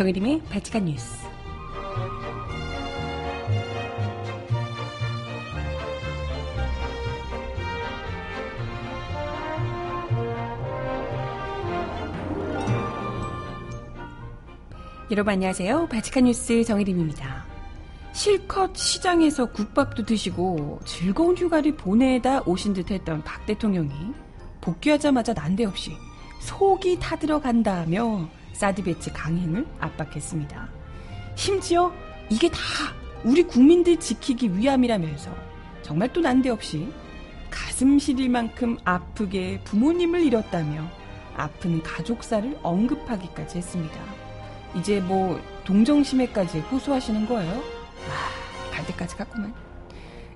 정혜림의 발칙한 뉴스. 여러분 안녕하세요. 바치칸 뉴스 정혜림입니다. 실컷 시장에서 국밥도 드시고 즐거운 휴가를 보내다 오신 듯 했던 박 대통령이 복귀하자마자 난데없이 속이 타들어간다며 사드 배치 강행을 압박했습니다. 심지어 이게 다 우리 국민들 지키기 위함이라면서 정말 또 난데없이 가슴 시릴 만큼 아프게 부모님을 잃었다며 아픈 가족사를 언급하기까지 했습니다. 이제 뭐 동정심에까지 호소하시는 거예요? 아, 갈 때까지 갔구만.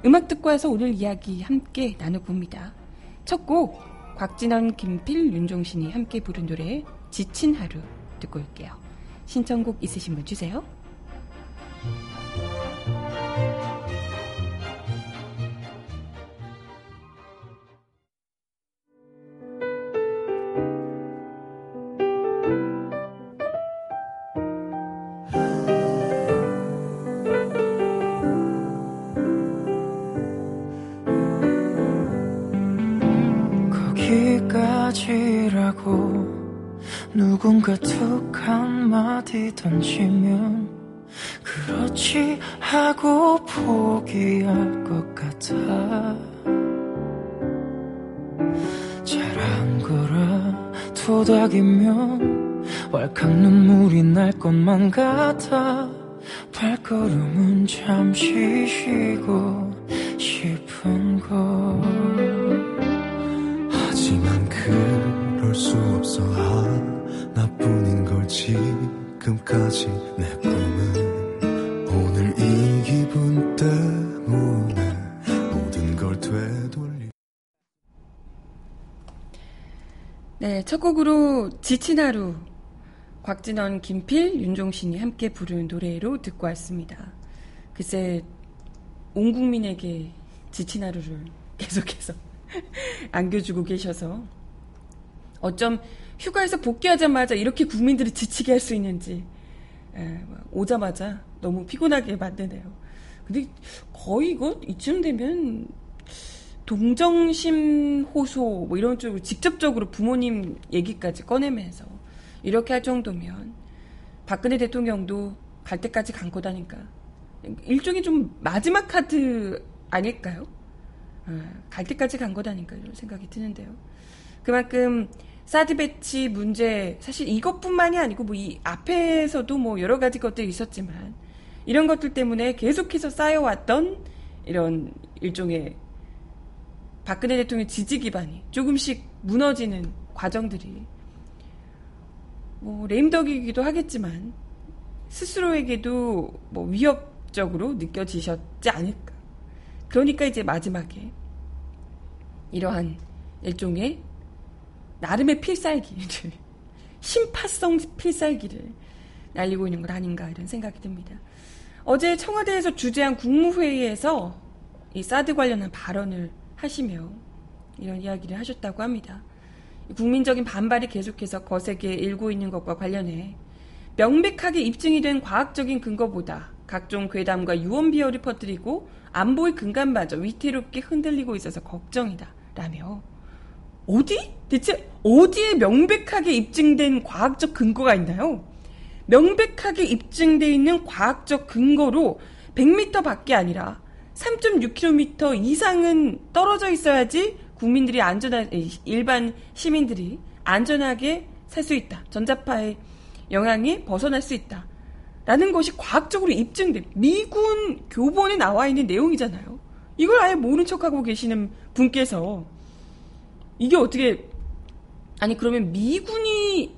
음악 듣고 와서 오늘 이야기 함께 나눠봅니다. 첫 곡 곽진원, 김필, 윤종신이 함께 부른 노래 지친 하루 듣고 올게요. 신청곡 있으신 분 주세요. 누군가 툭 한마디 던지면 그렇지 하고 포기할 것 같아. 잘한 거라 토닥이면 왈칵 눈물이 날 것만 같아. 발걸음은 잠시 쉬고 싶은 지금까지 내 꿈은 오늘 이 기분 때문에 모든 걸 되돌리 네, 첫 곡으로 지친 하루 곽진원, 김필, 윤종신이 함께 부른 노래로 듣고 왔습니다. 글쎄 온 국민에게 지친 하루를 계속해서 안겨주고 계셔서 어쩜 휴가에서 복귀하자마자 이렇게 국민들을 지치게 할 수 있는지 에, 뭐 오자마자 너무 피곤하게 만드네요. 근데 거의 이거 이쯤 되면 동정심 호소 뭐 이런 쪽으로 직접적으로 부모님 얘기까지 꺼내면서 이렇게 할 정도면 박근혜 대통령도 갈 때까지 간 거다니까 일종의 좀 마지막 카드 아닐까요? 갈 때까지 간 거다니까 이런 생각이 드는데요. 그만큼 사드 배치 문제 사실 이것뿐만이 아니고 뭐 이 앞에서도 뭐 여러 가지 것들이 있었지만 이런 것들 때문에 계속해서 쌓여왔던 이런 일종의 박근혜 대통령 지지 기반이 조금씩 무너지는 과정들이 뭐 레임덕이기도 하겠지만 스스로에게도 뭐 위협적으로 느껴지셨지 않을까. 그러니까 이제 마지막에 이러한 일종의 나름의 필살기를 심파성 필살기를 날리고 있는 것 아닌가 이런 생각이 듭니다. 어제 청와대에서 주재한 국무회의에서 이 사드 관련한 발언을 하시며 이런 이야기를 하셨다고 합니다. 국민적인 반발이 계속해서 거세게 일고 있는 것과 관련해 명백하게 입증이 된 과학적인 근거보다 각종 괴담과 유언 비어를 퍼뜨리고 안보의 근간마저 위태롭게 흔들리고 있어서 걱정이다. 라며 어디? 대체 어디에 명백하게 입증된 과학적 근거가 있나요? 명백하게 입증되어 있는 과학적 근거로 100m 밖에 아니라 3.6km 이상은 떨어져 있어야지 국민들이 안전한 일반 시민들이 안전하게 살 수 있다. 전자파의 영향이 벗어날 수 있다. 라는 것이 과학적으로 입증된 미군 교본에 나와 있는 내용이잖아요. 이걸 아예 모른 척하고 계시는 분께서 이게 어떻게 아니 그러면 미군이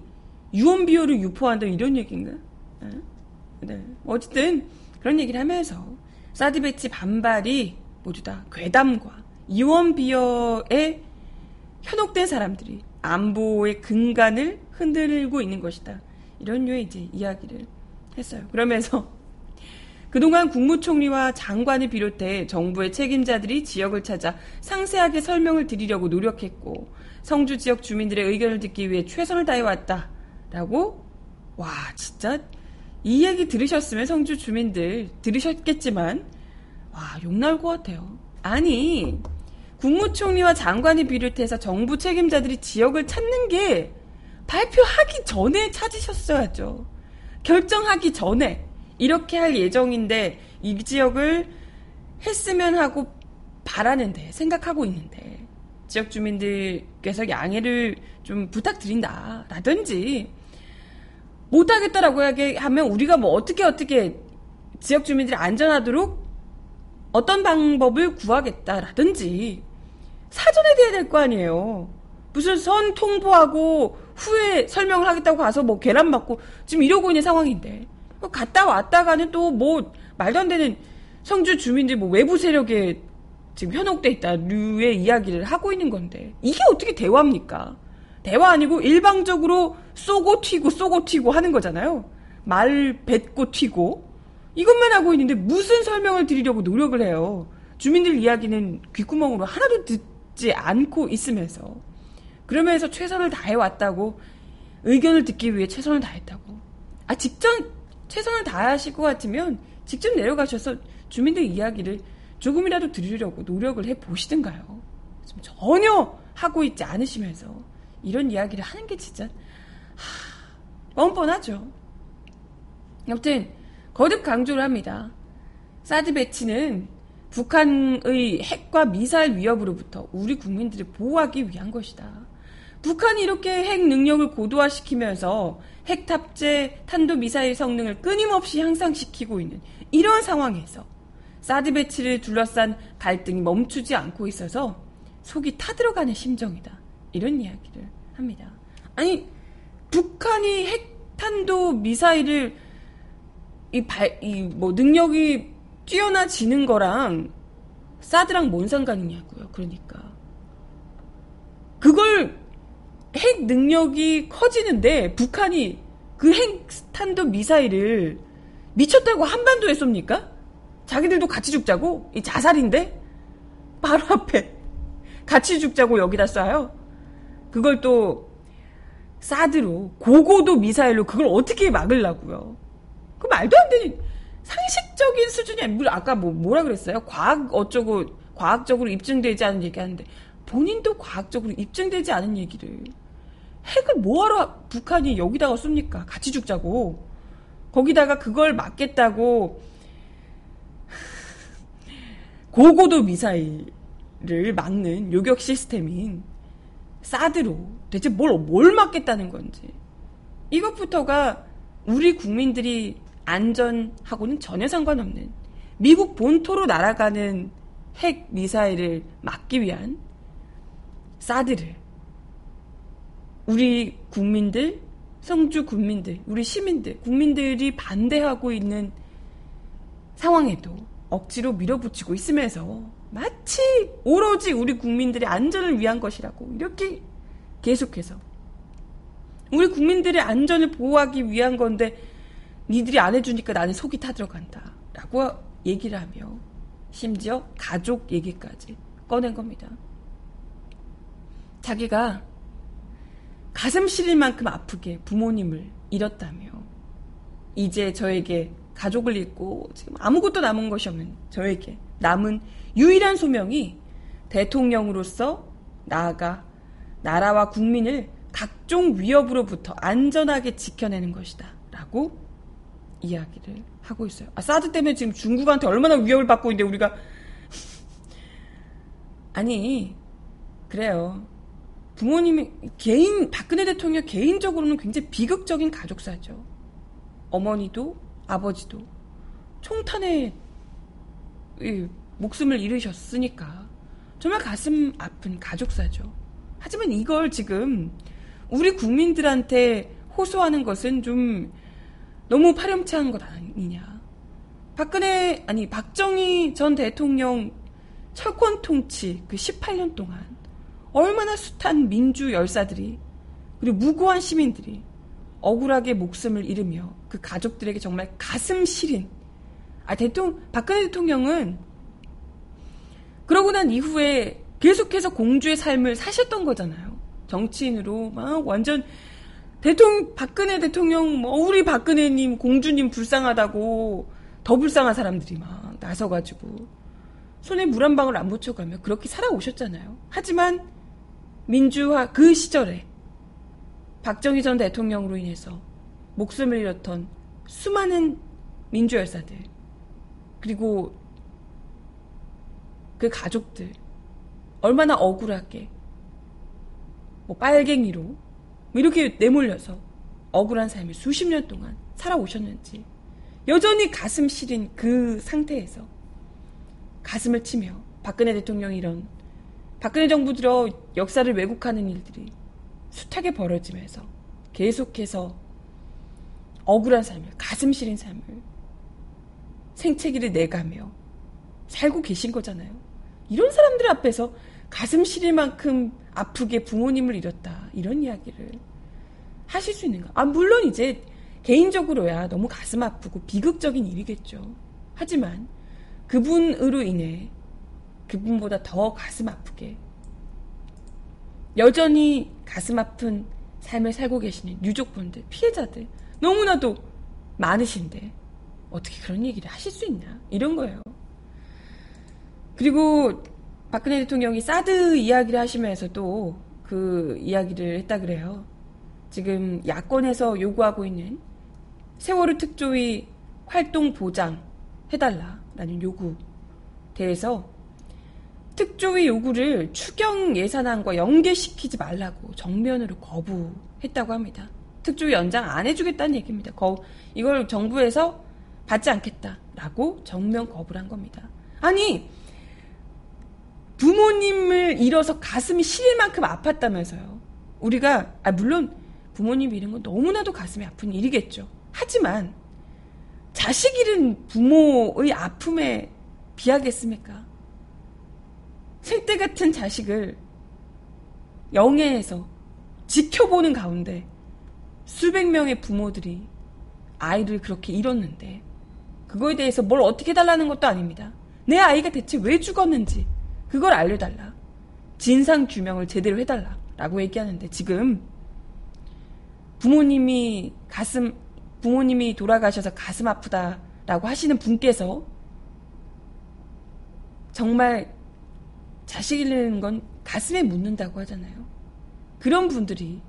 유언 비어를 유포한다 이런 얘기인가? 네. 네. 어쨌든 그런 얘기를 하면서 사드 배치 반발이 모두 다 괴담과 유언 비어에 현혹된 사람들이 안보의 근간을 흔들고 있는 것이다. 이런 류의 이제 이야기를 했어요. 그러면서 그동안 국무총리와 장관을 비롯해 정부의 책임자들이 지역을 찾아 상세하게 설명을 드리려고 노력했고 성주 지역 주민들의 의견을 듣기 위해 최선을 다해왔다. 라고 와 진짜 이 얘기 들으셨으면 성주 주민들 들으셨겠지만 와 욕 나올 것 같아요. 아니 국무총리와 장관을 비롯해서 정부 책임자들이 지역을 찾는 게 발표하기 전에 찾으셨어야죠. 결정하기 전에 이렇게 할 예정인데 이 지역을 했으면 하고 바라는데 생각하고 있는데 지역 주민들께서 양해를 좀 부탁드린다라든지 못하겠다라고 하면 우리가 뭐 어떻게 어떻게 지역 주민들이 안전하도록 어떤 방법을 구하겠다라든지 사전에 돼야 될 거 아니에요. 무슨 선 통보하고 후에 설명을 하겠다고 가서 뭐 계란 맞고 지금 이러고 있는 상황인데 갔다 왔다가는 또 뭐 말도 안 되는 성주 주민들 뭐 외부 세력에 지금 현혹돼 있다 류의 이야기를 하고 있는 건데 이게 어떻게 대화입니까? 대화 아니고 일방적으로 쏘고 튀고 쏘고 튀고 하는 거잖아요. 말 뱉고 튀고 이것만 하고 있는데 무슨 설명을 드리려고 노력을 해요. 주민들 이야기는 귓구멍으로 하나도 듣지 않고 있으면서 그러면서 최선을 다해왔다고 의견을 듣기 위해 최선을 다했다고. 아 직전 최선을 다하실 것 같으면 직접 내려가셔서 주민들 이야기를 조금이라도 들으려고 노력을 해 보시든가요. 전혀 하고 있지 않으시면서 이런 이야기를 하는 게 진짜 하, 뻔뻔하죠. 아무튼 거듭 강조를 합니다. 사드 배치는 북한의 핵과 미사일 위협으로부터 우리 국민들을 보호하기 위한 것이다. 북한이 이렇게 핵 능력을 고도화시키면서 핵 탑재 탄도 미사일 성능을 끊임없이 향상시키고 있는 이런 상황에서 사드 배치를 둘러싼 갈등이 멈추지 않고 있어서 속이 타들어가는 심정이다. 이런 이야기를 합니다. 아니 북한이 핵탄도 미사일을 이발이뭐 능력이 뛰어나지는 거랑 사드랑 뭔 상관이냐고요. 그러니까 핵 능력이 커지는데 북한이 그 핵탄도 미사일을 미쳤다고 한반도에 쏩니까? 자기들도 같이 죽자고? 이 자살인데? 바로 앞에 같이 죽자고 여기다 쏴요. 그걸 또 사드로 고고도 미사일로 그걸 어떻게 막으려고요? 그 말도 안 되는 상식적인 수준이 물 아까 뭐 뭐라 그랬어요? 과학 어쩌고 과학적으로 입증되지 않은 얘기하는데 본인도 과학적으로 입증되지 않은 얘기를 핵을 뭐하러 북한이 여기다가 쏩니까? 같이 죽자고 거기다가 그걸 막겠다고 고고도 미사일을 막는 요격 시스템인 사드로 대체 뭘, 뭘 막겠다는 건지. 이것부터가 우리 국민들이 안전하고는 전혀 상관없는 미국 본토로 날아가는 핵 미사일을 막기 위한 사드를 우리 국민들, 성주 국민들, 우리 시민들, 국민들이 반대하고 있는 상황에도 억지로 밀어붙이고 있으면서 마치 오로지 우리 국민들의 안전을 위한 것이라고 이렇게 계속해서 우리 국민들의 안전을 보호하기 위한 건데 니들이 안 해주니까 나는 속이 타들어간다 라고 얘기를 하며 심지어 가족 얘기까지 꺼낸 겁니다. 자기가 가슴 시릴 만큼 아프게 부모님을 잃었다며 이제 저에게 가족을 잃고 지금 아무것도 남은 것이 없는 저에게 남은 유일한 소명이 대통령으로서 나아가 나라와 국민을 각종 위협으로부터 안전하게 지켜내는 것이다. 라고 이야기를 하고 있어요. 아, 사드 때문에 지금 중국한테 얼마나 위협을 받고 있는데 우리가. 아니, 그래요. 부모님이 개인 박근혜 대통령 개인적으로는 굉장히 비극적인 가족사죠. 어머니도 아버지도 총탄에 목숨을 잃으셨으니까 정말 가슴 아픈 가족사죠. 하지만 이걸 지금 우리 국민들한테 호소하는 것은 좀 너무 파렴치한 것 아니냐. 박근혜, 아니, 박정희 전 대통령 철권 통치 그 18년 동안 얼마나 숱한 민주 열사들이 그리고 무고한 시민들이 억울하게 목숨을 잃으며 그 가족들에게 정말 가슴 시린 아 대통령 박근혜 대통령은 그러고 난 이후에 계속해서 공주의 삶을 사셨던 거잖아요. 정치인으로 막 완전 대통령 박근혜 대통령 뭐 우리 박근혜님 공주님 불쌍하다고 더 불쌍한 사람들이 막 나서가지고 손에 물 한 방울 안 묻혀가며 그렇게 살아오셨잖아요. 하지만 민주화 그 시절에 박정희 전 대통령으로 인해서 목숨을 잃었던 수많은 민주 열사들 그리고 그 가족들 얼마나 억울하게 뭐 빨갱이로 뭐 이렇게 내몰려서 억울한 삶을 수십 년 동안 살아오셨는지 여전히 가슴 시린 그 상태에서 가슴을 치며 박근혜 대통령이 이런 박근혜 정부 들어 역사를 왜곡하는 일들이 숱하게 벌어지면서 계속해서 억울한 삶을 가슴 시린 삶을 생채기를 내가며 살고 계신 거잖아요. 이런 사람들 앞에서 가슴 시릴 만큼 아프게 부모님을 잃었다. 이런 이야기를 하실 수 있는가? 아, 물론 이제 개인적으로야 너무 가슴 아프고 비극적인 일이겠죠. 하지만 그분으로 인해 그분보다 더 가슴 아프게 여전히 가슴 아픈 삶을 살고 계시는 유족분들, 피해자들 너무나도 많으신데 어떻게 그런 얘기를 하실 수 있냐 이런 거예요. 그리고 박근혜 대통령이 사드 이야기를 하시면서도 그 이야기를 했다 그래요. 지금 야권에서 요구하고 있는 세월호 특조위 활동 보장 해달라라는 요구 대해서 특조위 요구를 추경 예산안과 연계시키지 말라고 정면으로 거부했다고 합니다. 특조위 연장 안 해주겠다는 얘기입니다. 거, 이걸 정부에서 받지 않겠다라고 정면 거부를 한 겁니다. 아니 부모님을 잃어서 가슴이 시릴 만큼 아팠다면서요. 우리가 아 물론 부모님 잃은 건 너무나도 가슴이 아픈 일이겠죠. 하지만 자식 잃은 부모의 아픔에 비하겠습니까? 생때 같은 자식을 영해에서 지켜보는 가운데 수백 명의 부모들이 아이를 그렇게 잃었는데 그거에 대해서 뭘 어떻게 달라는 것도 아닙니다. 내 아이가 대체 왜 죽었는지 그걸 알려달라. 진상 규명을 제대로 해달라. 라고 얘기하는데 지금 부모님이 가슴, 부모님이 돌아가셔서 가슴 아프다 라고 하시는 분께서 정말 자식 잃는 건 가슴에 묻는다고 하잖아요. 그런 분들이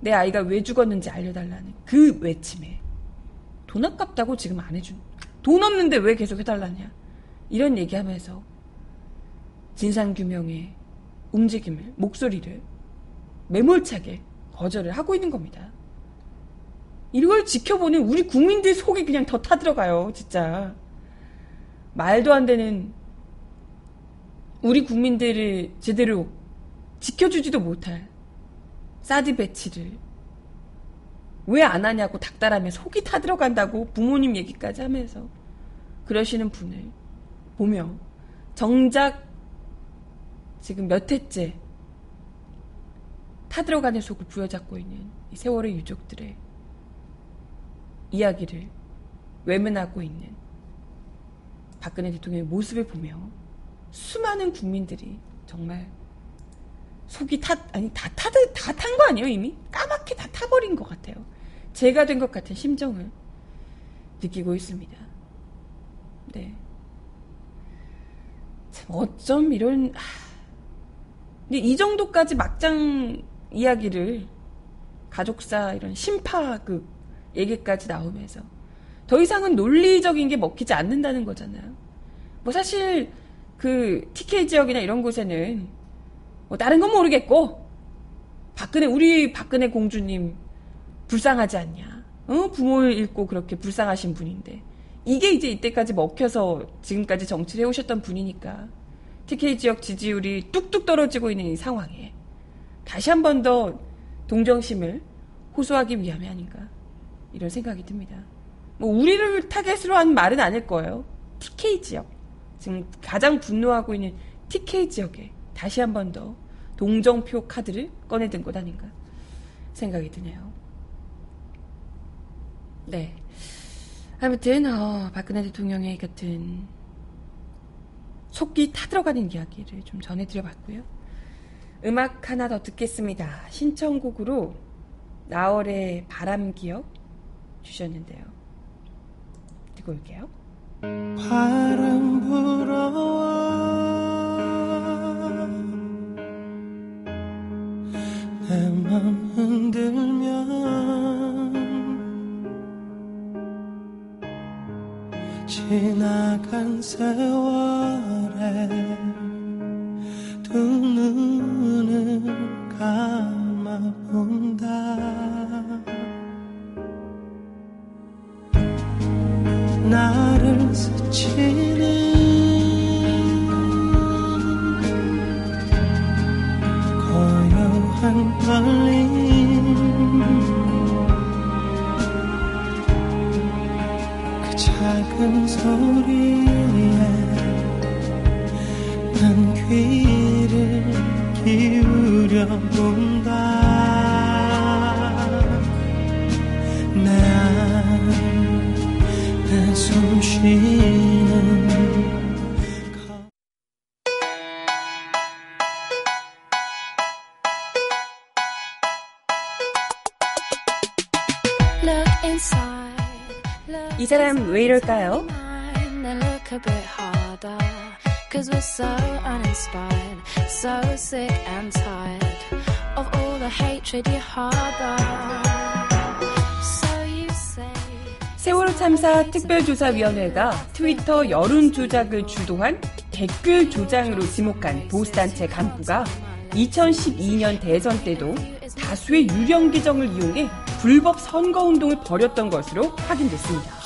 내 아이가 왜 죽었는지 알려달라는 그 외침에 돈 아깝다고 지금 안 해준. 돈 없는데 왜 계속 해달라냐. 이런 얘기하면서 진상규명의 움직임을, 목소리를 매몰차게 거절을 하고 있는 겁니다. 이걸 지켜보는 우리 국민들 속이 그냥 더 타들어가요, 진짜. 말도 안 되는 우리 국민들을 제대로 지켜주지도 못할 사드 배치를 왜 안 하냐고 닥달하며 속이 타들어간다고 부모님 얘기까지 하면서 그러시는 분을 보며 정작 지금 몇 해째 타들어가는 속을 부여잡고 있는 이 세월의 유족들의 이야기를 외면하고 있는 박근혜 대통령의 모습을 보며 수많은 국민들이 정말 속이 타, 아니, 다 타, 다탄 거 아니에요, 이미? 까맣게 다 타버린 것 같아요. 제가 된 것 같은 심정을 느끼고 있습니다. 네. 참, 어쩜 이런, 하, 근데 이 정도까지 막장 이야기를 가족사 이런 심파극 얘기까지 나오면서 더 이상은 논리적인 게 먹히지 않는다는 거잖아요. 뭐 사실 그 TK 지역이나 이런 곳에는 뭐 다른 건 모르겠고 박근혜 우리 박근혜 공주님 불쌍하지 않냐? 어? 부모를 잃고 그렇게 불쌍하신 분인데 이게 이제 이때까지 먹혀서 지금까지 정치를 해오셨던 분이니까 TK 지역 지지율이 뚝뚝 떨어지고 있는 이 상황에 다시 한 번 더 동정심을 호소하기 위함이 아닌가 이런 생각이 듭니다. 뭐 우리를 타겟으로 한 말은 아닐 거예요. TK 지역 지금 가장 분노하고 있는 TK 지역에 다시 한 번 더 동정표 카드를 꺼내든 것 아닌가 생각이 드네요. 네. 아무튼 어, 박근혜 대통령의 곁은 속기 타들어가는 이야기를 좀 전해드려봤고요. 음악 하나 더 듣겠습니다. 신청곡으로 나월의 바람 기억 주셨는데요. 듣고 올게요. 바람 불어 이 사람 왜 이럴까요? 세월호 참사 특별조사위원회가 트위터 여론 조작을 주도한 댓글 조장으로 지목한 보수단체 간부가 2012년 대선 때도 다수의 유령 계정을 이용해 불법 선거 운동을 벌였던 것으로 확인됐습니다.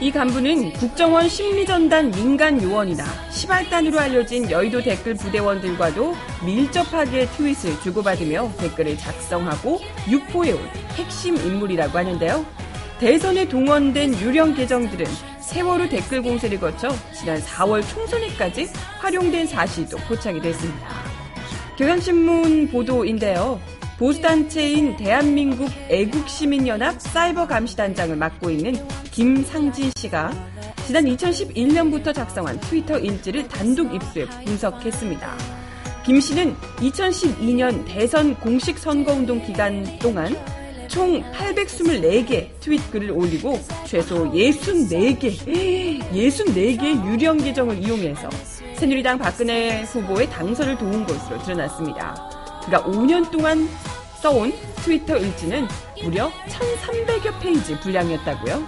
이 간부는 국정원 심리전단 민간 요원이나 시발단으로 알려진 여의도 댓글 부대원들과도 밀접하게 트윗을 주고받으며 댓글을 작성하고 유포해온 핵심 인물이라고 하는데요. 대선에 동원된 유령 계정들은 세월호 댓글 공세를 거쳐 지난 4월 총선에까지 활용된 사실도 포착이 됐습니다. 경향신문 보도인데요. 보수단체인 대한민국 애국시민연합 사이버감시단장을 맡고 있는 김상진 씨가 지난 2011년부터 작성한 트위터 일지를 단독 입수해 분석했습니다. 김 씨는 2012년 대선 공식 선거운동 기간 동안 총 824개 트윗 글을 올리고 최소 64개, 64개의 유령 계정을 이용해서 새누리당 박근혜 후보의 당선을 도운 것으로 드러났습니다. 그가 5년 동안 써온 트위터 일지는 무려 1,300여 페이지 분량이었다고요.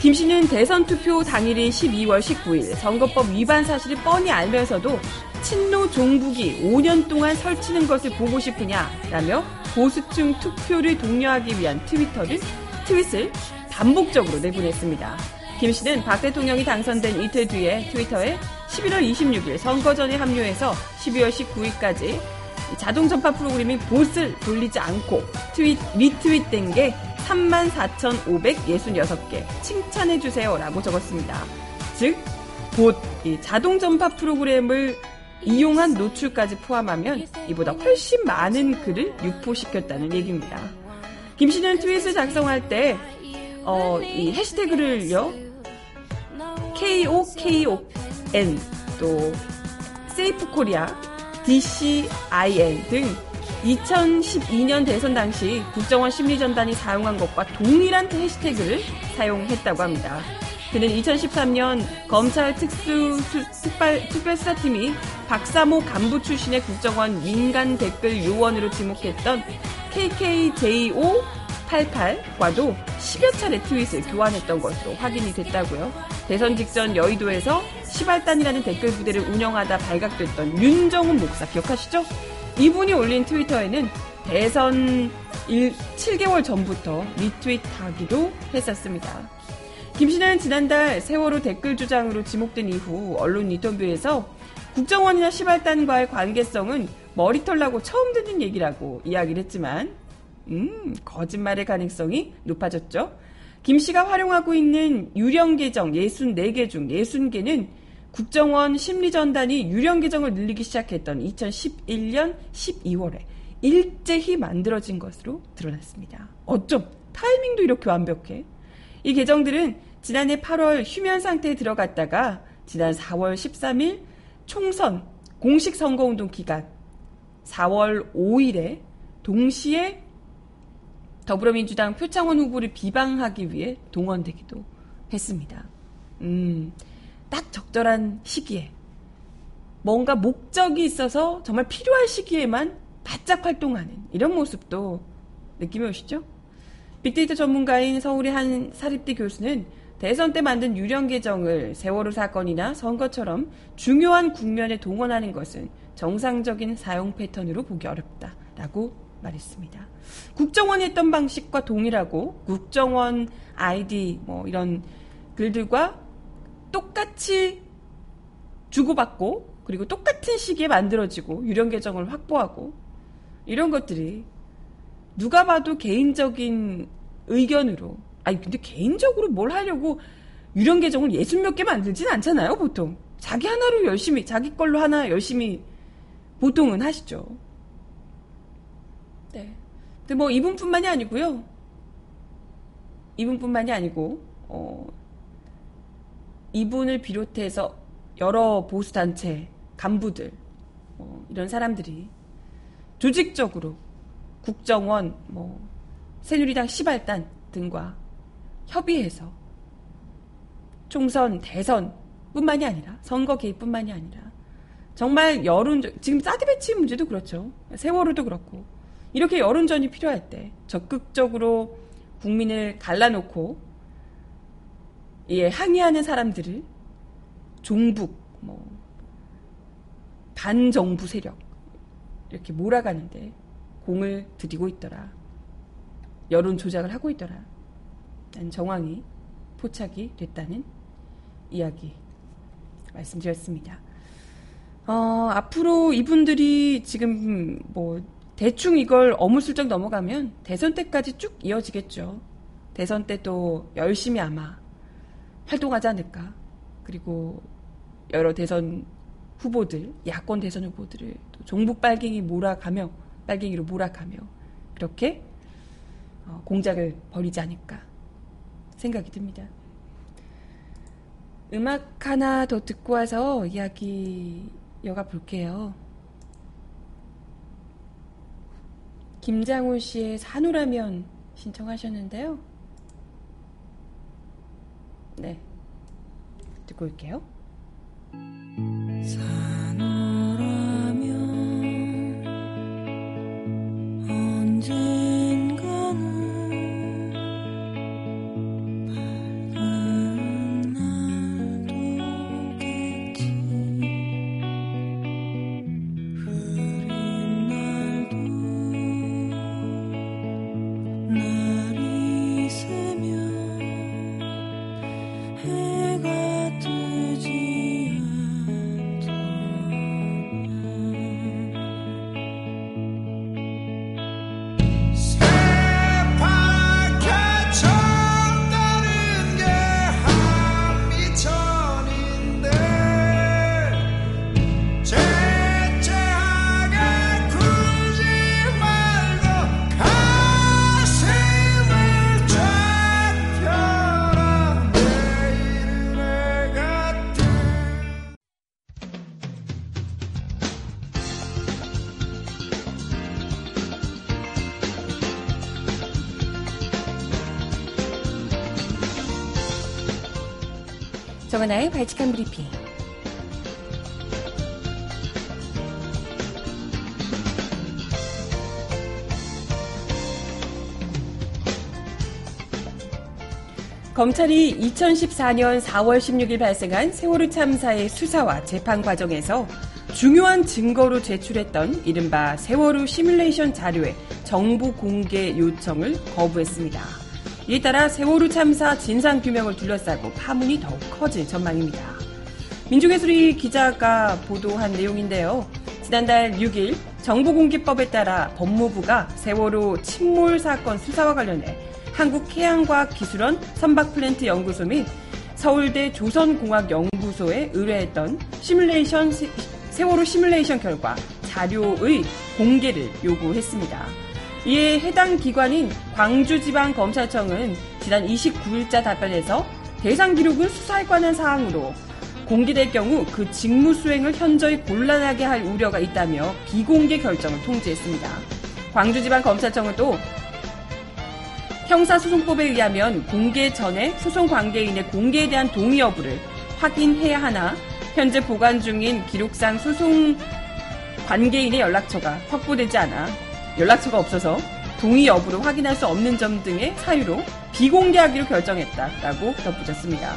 김 씨는 대선 투표 당일인 12월 19일 선거법 위반 사실을 뻔히 알면서도 친노 종북이 5년 동안 설치는 것을 보고 싶으냐라며 보수층 투표를 독려하기 위한 트위터를 트윗을 반복적으로 내보냈습니다. 김 씨는 박 대통령이 당선된 이틀 뒤에 트위터에 11월 26일 선거 전에 합류해서 12월 19일까지 자동 전파 프로그램인 보스를 돌리지 않고 트윗 리트윗된 게 34,566개 칭찬해주세요라고 적었습니다. 즉, 봇, 이 자동 전파 프로그램을 이용한 노출까지 포함하면 이보다 훨씬 많은 글을 유포시켰다는 얘기입니다. 김 씨는 트윗을 작성할 때, 어, 이 해시태그를요, KOKON, 또, 세이프 코리아, DCIN 등 2012년 대선 당시 국정원 심리전단이 사용한 것과 동일한 해시태그를 사용했다고 합니다. 그는 2013년 검찰 특수 특발, 특별수사팀이 박사모 간부 출신의 국정원 민간 댓글 요원으로 지목했던 KKJO 88과도 10여 차례 트윗을 교환했던 것으로 확인이 됐다고요. 대선 직전 여의도에서 시발단이라는 댓글 부대를 운영하다 발각됐던 윤정훈 목사 기억하시죠? 이분이 올린 트위터에는 대선 1, 7개월 전부터 리트윗하기도 했었습니다. 김 씨는 지난달 세월호 댓글 주장으로 지목된 이후 언론 인터뷰에서 국정원이나 시발단과의 관계성은 머리털 나고 처음 듣는 얘기라고 이야기를 했지만 음, 거짓말의 가능성이 높아졌죠. 김 씨가 활용하고 있는 유령 계정 64개 중 60개는 국정원 심리전단이 유령 계정을 늘리기 시작했던 2011년 12월에 일제히 만들어진 것으로 드러났습니다. 어쩜 타이밍도 이렇게 완벽해? 이 계정들은 지난해 8월 휴면 상태에 들어갔다가 지난 4월 13일 총선 공식 선거운동 기간 4월 5일에 동시에 더불어민주당 표창원 후보를 비방하기 위해 동원되기도 했습니다. 음, 딱 적절한 시기에 뭔가 목적이 있어서 정말 필요할 시기에만 바짝 활동하는 이런 모습도 느낌이 오시죠? 빅데이터 전문가인 서울의 한 사립대 교수는 대선 때 만든 유령 계정을 세월호 사건이나 선거처럼 중요한 국면에 동원하는 것은 정상적인 사용 패턴으로 보기 어렵다라고 말했습니다. 국정원이 했던 방식과 동일하고 국정원 아이디 뭐 이런 글들과 똑같이 주고받고 그리고 똑같은 시기에 만들어지고 유령 계정을 확보하고 이런 것들이 누가 봐도 개인적인 의견으로 아니 근데 개인적으로 뭘 하려고 유령 계정을 예순 몇개 만들진 않잖아요 보통 자기 하나로 열심히 자기 걸로 하나 열심히 보통은 하시죠. 네. 근데 뭐 이분뿐만이 아니고요. 이분뿐만이 아니고 어, 이분을 비롯해서 여러 보수 단체 간부들 어, 이런 사람들이 조직적으로 국정원 뭐 새누리당 시발단 등과 협의해서 총선 대선뿐만이 아니라 선거 개입뿐만이 아니라 정말 여론 지금 사드 배치 문제도 그렇죠. 세월호도 그렇고. 이렇게 여론전이 필요할 때 적극적으로 국민을 갈라놓고 예, 항의하는 사람들을 종북, 뭐, 반정부 세력, 이렇게 몰아가는데 공을 들이고 있더라. 여론 조작을 하고 있더라. 난 정황이 포착이 됐다는 이야기 말씀드렸습니다. 어, 앞으로 이분들이 지금 뭐 대충 이걸 어물슬쩍 넘어가면 대선 때까지 쭉 이어지겠죠. 대선 때 또 열심히 아마 활동하지 않을까. 그리고 여러 대선 후보들, 야권 대선 후보들을 또 종북 빨갱이 몰아가며, 빨갱이로 몰아가며, 그렇게 어, 공작을 벌이지 않을까 생각이 듭니다. 음악 하나 더 듣고 와서 이야기 이어가 볼게요. 김장훈 씨의 산후라면 신청하셨는데요. 네. 듣고 올게요. 언 정은아의 발칙한 브리핑. 검찰이 2014년 4월 16일 발생한 세월호 참사의 수사와 재판 과정에서 중요한 증거로 제출했던 이른바 세월호 시뮬레이션 자료의 정부 공개 요청을 거부했습니다. 이에 따라 세월호 참사 진상규명을 둘러싸고 파문이 더욱 커질 전망입니다. 민중예술이 기자가 보도한 내용인데요. 지난달 6일 정보공개법에 따라 법무부가 세월호 침몰 사건 수사와 관련해 한국해양과학기술원 선박플랜트 연구소 및 서울대 조선공학연구소에 의뢰했던 시뮬레이션 세월호 시뮬레이션 결과 자료의 공개를 요구했습니다. 이에 해당 기관인 광주지방검찰청은 지난 29일자 답변에서 대상 기록은 수사에 관한 사항으로 공개될 경우 그 직무 수행을 현저히 곤란하게 할 우려가 있다며 비공개 결정을 통지했습니다. 광주지방검찰청은 또 형사소송법에 의하면 공개 전에 소송 관계인의 공개에 대한 동의 여부를 확인해야 하나 현재 보관 중인 기록상 소송 관계인의 연락처가 확보되지 않아 연락처가 없어서 동의 여부를 확인할 수 없는 점 등의 사유로 비공개하기로 결정했다라고 덧붙였습니다.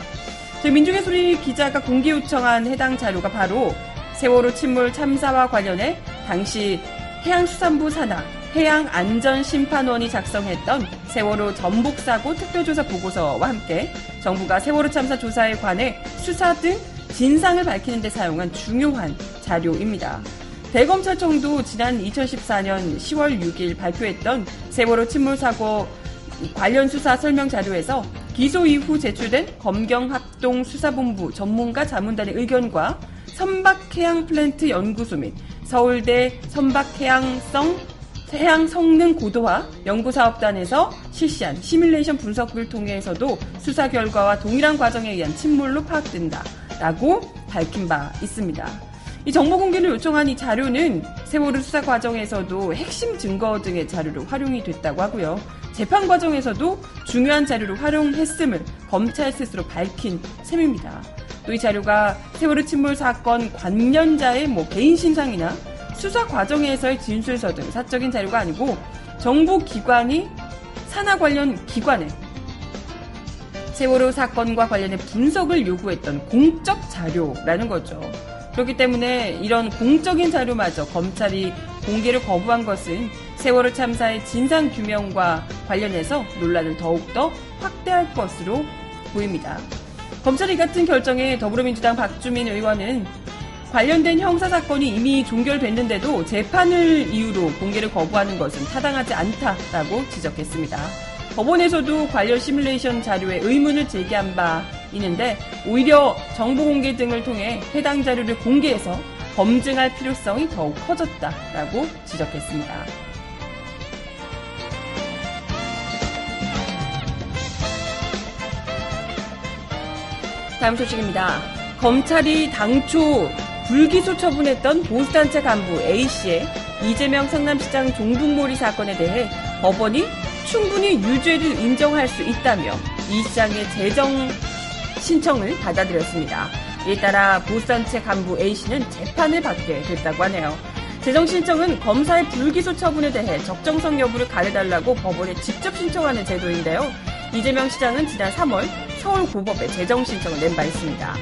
저희 민중의 소리 기자가 공개 요청한 해당 자료가 바로 세월호 침몰 참사와 관련해 당시 해양수산부 산하 해양안전심판원이 작성했던 세월호 전복사고 특별조사 보고서와 함께 정부가 세월호 참사 조사에 관해 수사 등 진상을 밝히는 데 사용한 중요한 자료입니다. 대검찰청도 지난 2014년 10월 6일 발표했던 세월호 침몰 사고 관련 수사 설명 자료에서 기소 이후 제출된 검경합동 수사본부 전문가 자문단의 의견과 선박해양 플랜트 연구소 및 서울대 선박해양성 해양 성능 고도화 연구사업단에서 실시한 시뮬레이션 분석을 통해서도 수사 결과와 동일한 과정에 의한 침몰로 파악된다라고 밝힌 바 있습니다. 이 정보 공개를 요청한 이 자료는 세월호 수사 과정에서도 핵심 증거 등의 자료로 활용이 됐다고 하고요. 재판 과정에서도 중요한 자료로 활용했음을 검찰 스스로 밝힌 셈입니다. 또 이 자료가 세월호 침몰 사건 관련자의 뭐 개인 신상이나 수사 과정에서의 진술서 등 사적인 자료가 아니고 정부 기관이 산하 관련 기관에 세월호 사건과 관련해 분석을 요구했던 공적 자료라는 거죠. 그렇기 때문에 이런 공적인 자료마저 검찰이 공개를 거부한 것은 세월호 참사의 진상 규명과 관련해서 논란을 더욱더 확대할 것으로 보입니다. 검찰이 같은 결정에 더불어민주당 박주민 의원은 관련된 형사 사건이 이미 종결됐는데도 재판을 이유로 공개를 거부하는 것은 타당하지 않다라고 지적했습니다. 법원에서도 관련 시뮬레이션 자료에 의문을 제기한 바 있는데 오히려 정보 공개 등을 통해 해당 자료를 공개해서 검증할 필요성이 더욱 커졌다라고 지적했습니다. 다음 소식입니다. 검찰이 당초 불기소 처분했던 보수단체 간부 A씨의 이재명 성남시장 종북몰이 사건에 대해 법원이 충분히 유죄를 인정할 수 있다며 이 시장의 재정 신청을 받아들였습니다. 이에 따라 보수단체 간부 A씨는 재판을 받게 됐다고 하네요. 재정 신청은 검사의 불기소 처분에 대해 적정성 여부를 가려달라고 법원에 직접 신청하는 제도인데요. 이재명 시장은 지난 3월 서울고법에 재정 신청을 낸 바 있습니다.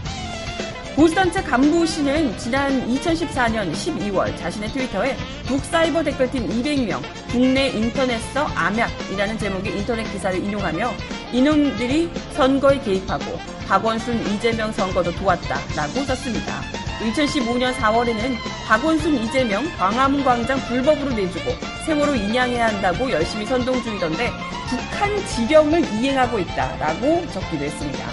보수단체 간부 씨는 지난 2014년 12월 자신의 트위터에 북사이버 댓글팀 200명, 국내 인터넷서 암약이라는 제목의 인터넷 기사를 인용하며 이놈들이 선거에 개입하고 박원순 이재명 선거도 도왔다라고 썼습니다. 2015년 4월에는 박원순 이재명 광화문 광장 불법으로 내주고 세월호 인양해야 한다고 열심히 선동 중이던데 북한 지령을 이행하고 있다라고 적기도 했습니다.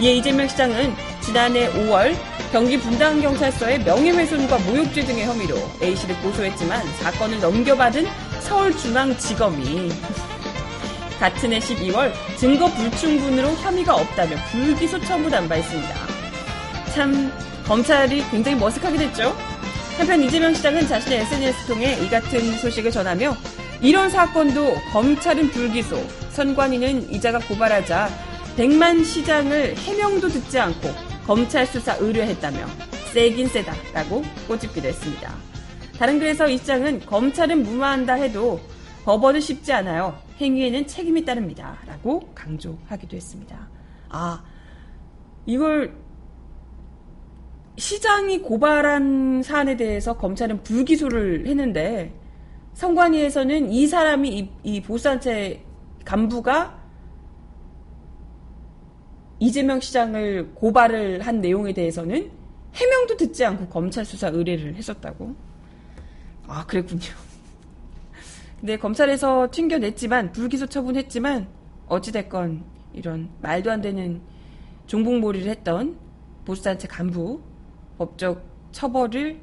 이에 이재명 시장은 지난해 5월 경기 분당경찰서에 명예훼손과 모욕죄 등의 혐의로 A씨를 고소했지만 사건을 넘겨받은 서울중앙지검이 같은 해 12월 증거 불충분으로 혐의가 없다며 불기소 처분한 바 있습니다. 참 검찰이 굉장히 머쓱하게 됐죠. 한편 이재명 시장은 자신의 SNS 통해 이 같은 소식을 전하며 이런 사건도 검찰은 불기소, 선관위는 이자가 고발하자 백만 시장을 해명도 듣지 않고 검찰 수사 의뢰했다며 세긴 세다라고 꼬집기도 했습니다. 다른 글에서 이 시장은 검찰은 무마한다 해도 법원은 쉽지 않아요. 행위에는 책임이 따릅니다. 라고 강조하기도 했습니다. 아, 이걸 시장이 고발한 사안에 대해서 검찰은 불기소를 했는데 선관위에서는 이 사람이 이, 이 보수단체 간부가 이재명 시장을 고발을 한 내용에 대해서는 해명도 듣지 않고 검찰 수사 의뢰를 했었다고. 아, 그랬군요. 근데 검찰에서 튕겨냈지만, 불기소 처분했지만, 어찌됐건, 이런 말도 안 되는 종북몰이를 했던 보수단체 간부, 법적 처벌을,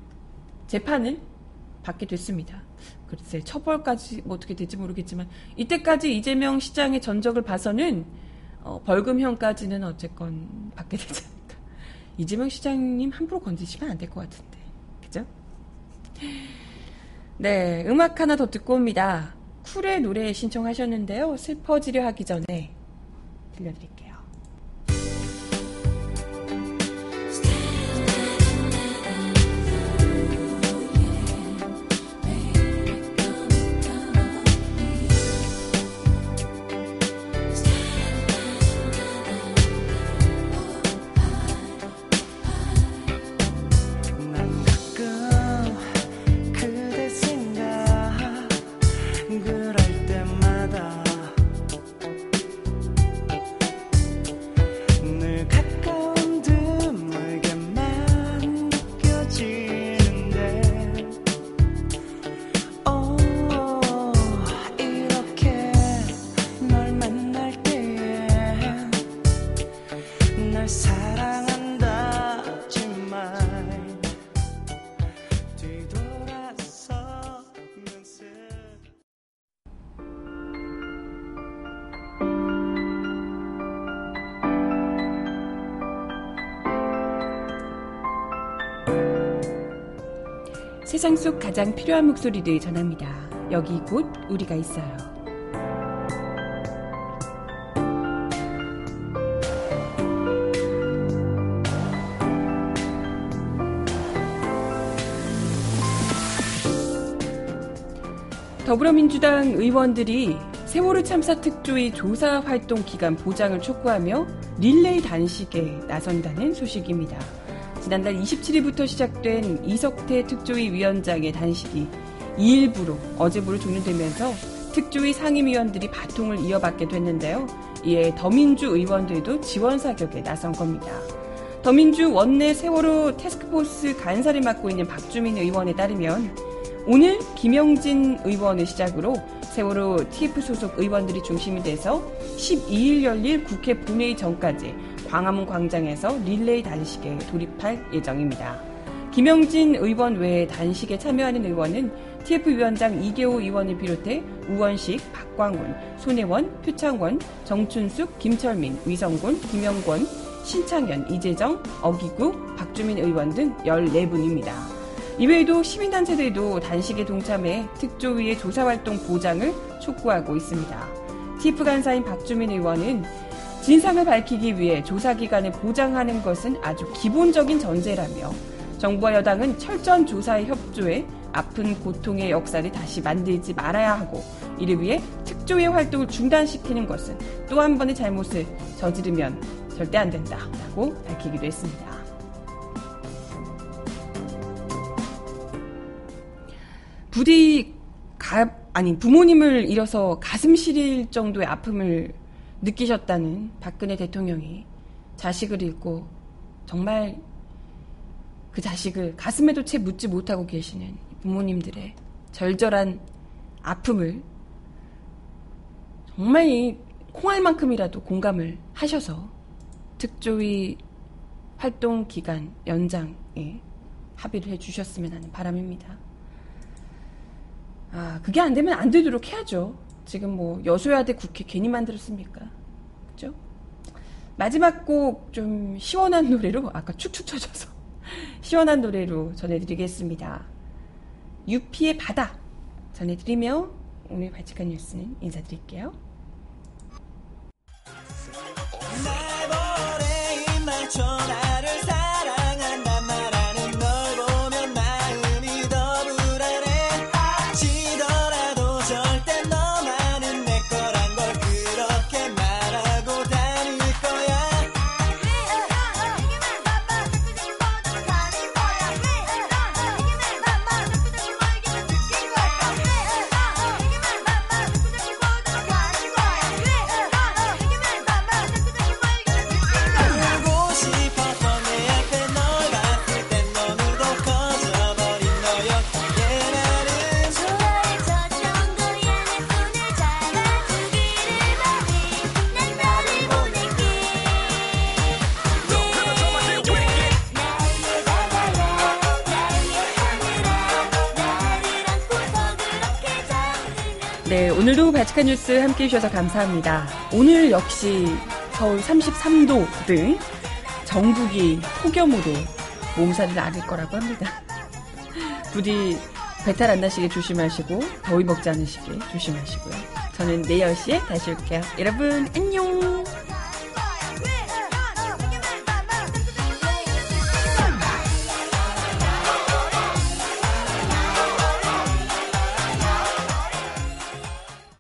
재판을 받게 됐습니다. 글쎄, 처벌까지 뭐 어떻게 될지 모르겠지만, 이때까지 이재명 시장의 전적을 봐서는, 어, 벌금형까지는 어쨌건 받게 되지 않을까. 이재명 시장님 함부로 건드시면 안 될 것 같은데. 그죠? 네, 음악 하나 더 듣고 옵니다. 쿨의 노래 신청하셨는데요. 슬퍼지려 하기 전에 들려드릴게요. 세상 속 가장 필요한 목소리를 전합니다. 여기 곧 우리가 있어요. 더불어민주당 의원들이 세월호 참사 특조위 조사 활동 기간 보장을 촉구하며 릴레이 단식에 나선다는 소식입니다. 지난달 27일부터 시작된 이석태 특조위 위원장의 단식이 2일부로 어제부로 종료되면서 특조위 상임위원들이 바통을 이어받게 됐는데요. 이에 더민주 의원들도 지원 사격에 나선 겁니다. 더민주 원내 세월호 태스크포스 간사를 맡고 있는 박주민 의원에 따르면 오늘 김영진 의원을 시작으로 세월호 TF 소속 의원들이 중심이 돼서 12일 열릴 국회 본회의 전까지 광화문 광장에서 릴레이 단식에 돌입할 예정입니다. 김영진 의원 외에 단식에 참여하는 의원은 TF위원장 이계호 의원을 비롯해 우원식, 박광훈, 손혜원, 표창원, 정춘숙, 김철민, 위성곤, 김영권, 신창현, 이재정, 어기구, 박주민 의원 등 14분입니다. 이외에도 시민단체들도 단식에 동참해 특조위의 조사활동 보장을 촉구하고 있습니다. TF 간사인 박주민 의원은 진상을 밝히기 위해 조사기관을 보장하는 것은 아주 기본적인 전제라며 정부와 여당은 철저한 조사에 협조해 아픈 고통의 역사를 다시 만들지 말아야 하고 이를 위해 특조위의 활동을 중단시키는 것은 또 한 번의 잘못을 저지르면 절대 안 된다라고 밝히기도 했습니다. 부디 가, 아니 부모님을 잃어서 가슴 시릴 정도의 아픔을 느끼셨다는 박근혜 대통령이 자식을 잃고 정말 그 자식을 가슴에도 채 묻지 못하고 계시는 부모님들의 절절한 아픔을 정말 이 콩알만큼이라도 공감을 하셔서 특조위 활동 기간 연장에 합의를 해주셨으면 하는 바람입니다. 아, 그게 안 되면 안 되도록 해야죠. 지금 뭐 여소야대 국회 괜히 만들었습니까? 그죠? 마지막 곡 좀 시원한 노래로 아까 축축 쳐져서 시원한 노래로 전해드리겠습니다. 유피의 바다 전해드리며 오늘 발칙한 뉴스는 인사드릴게요. 날보 바치칸 뉴스 함께 해주셔서 감사합니다. 오늘 역시 서울 33도 등 전국이 폭염으로 몸살을 앓을 거라고 합니다. 부디 배탈 안 나시게 조심하시고 더위 먹지 않으시게 조심하시고요. 저는 내일 10시에 다시 올게요. 여러분 안녕.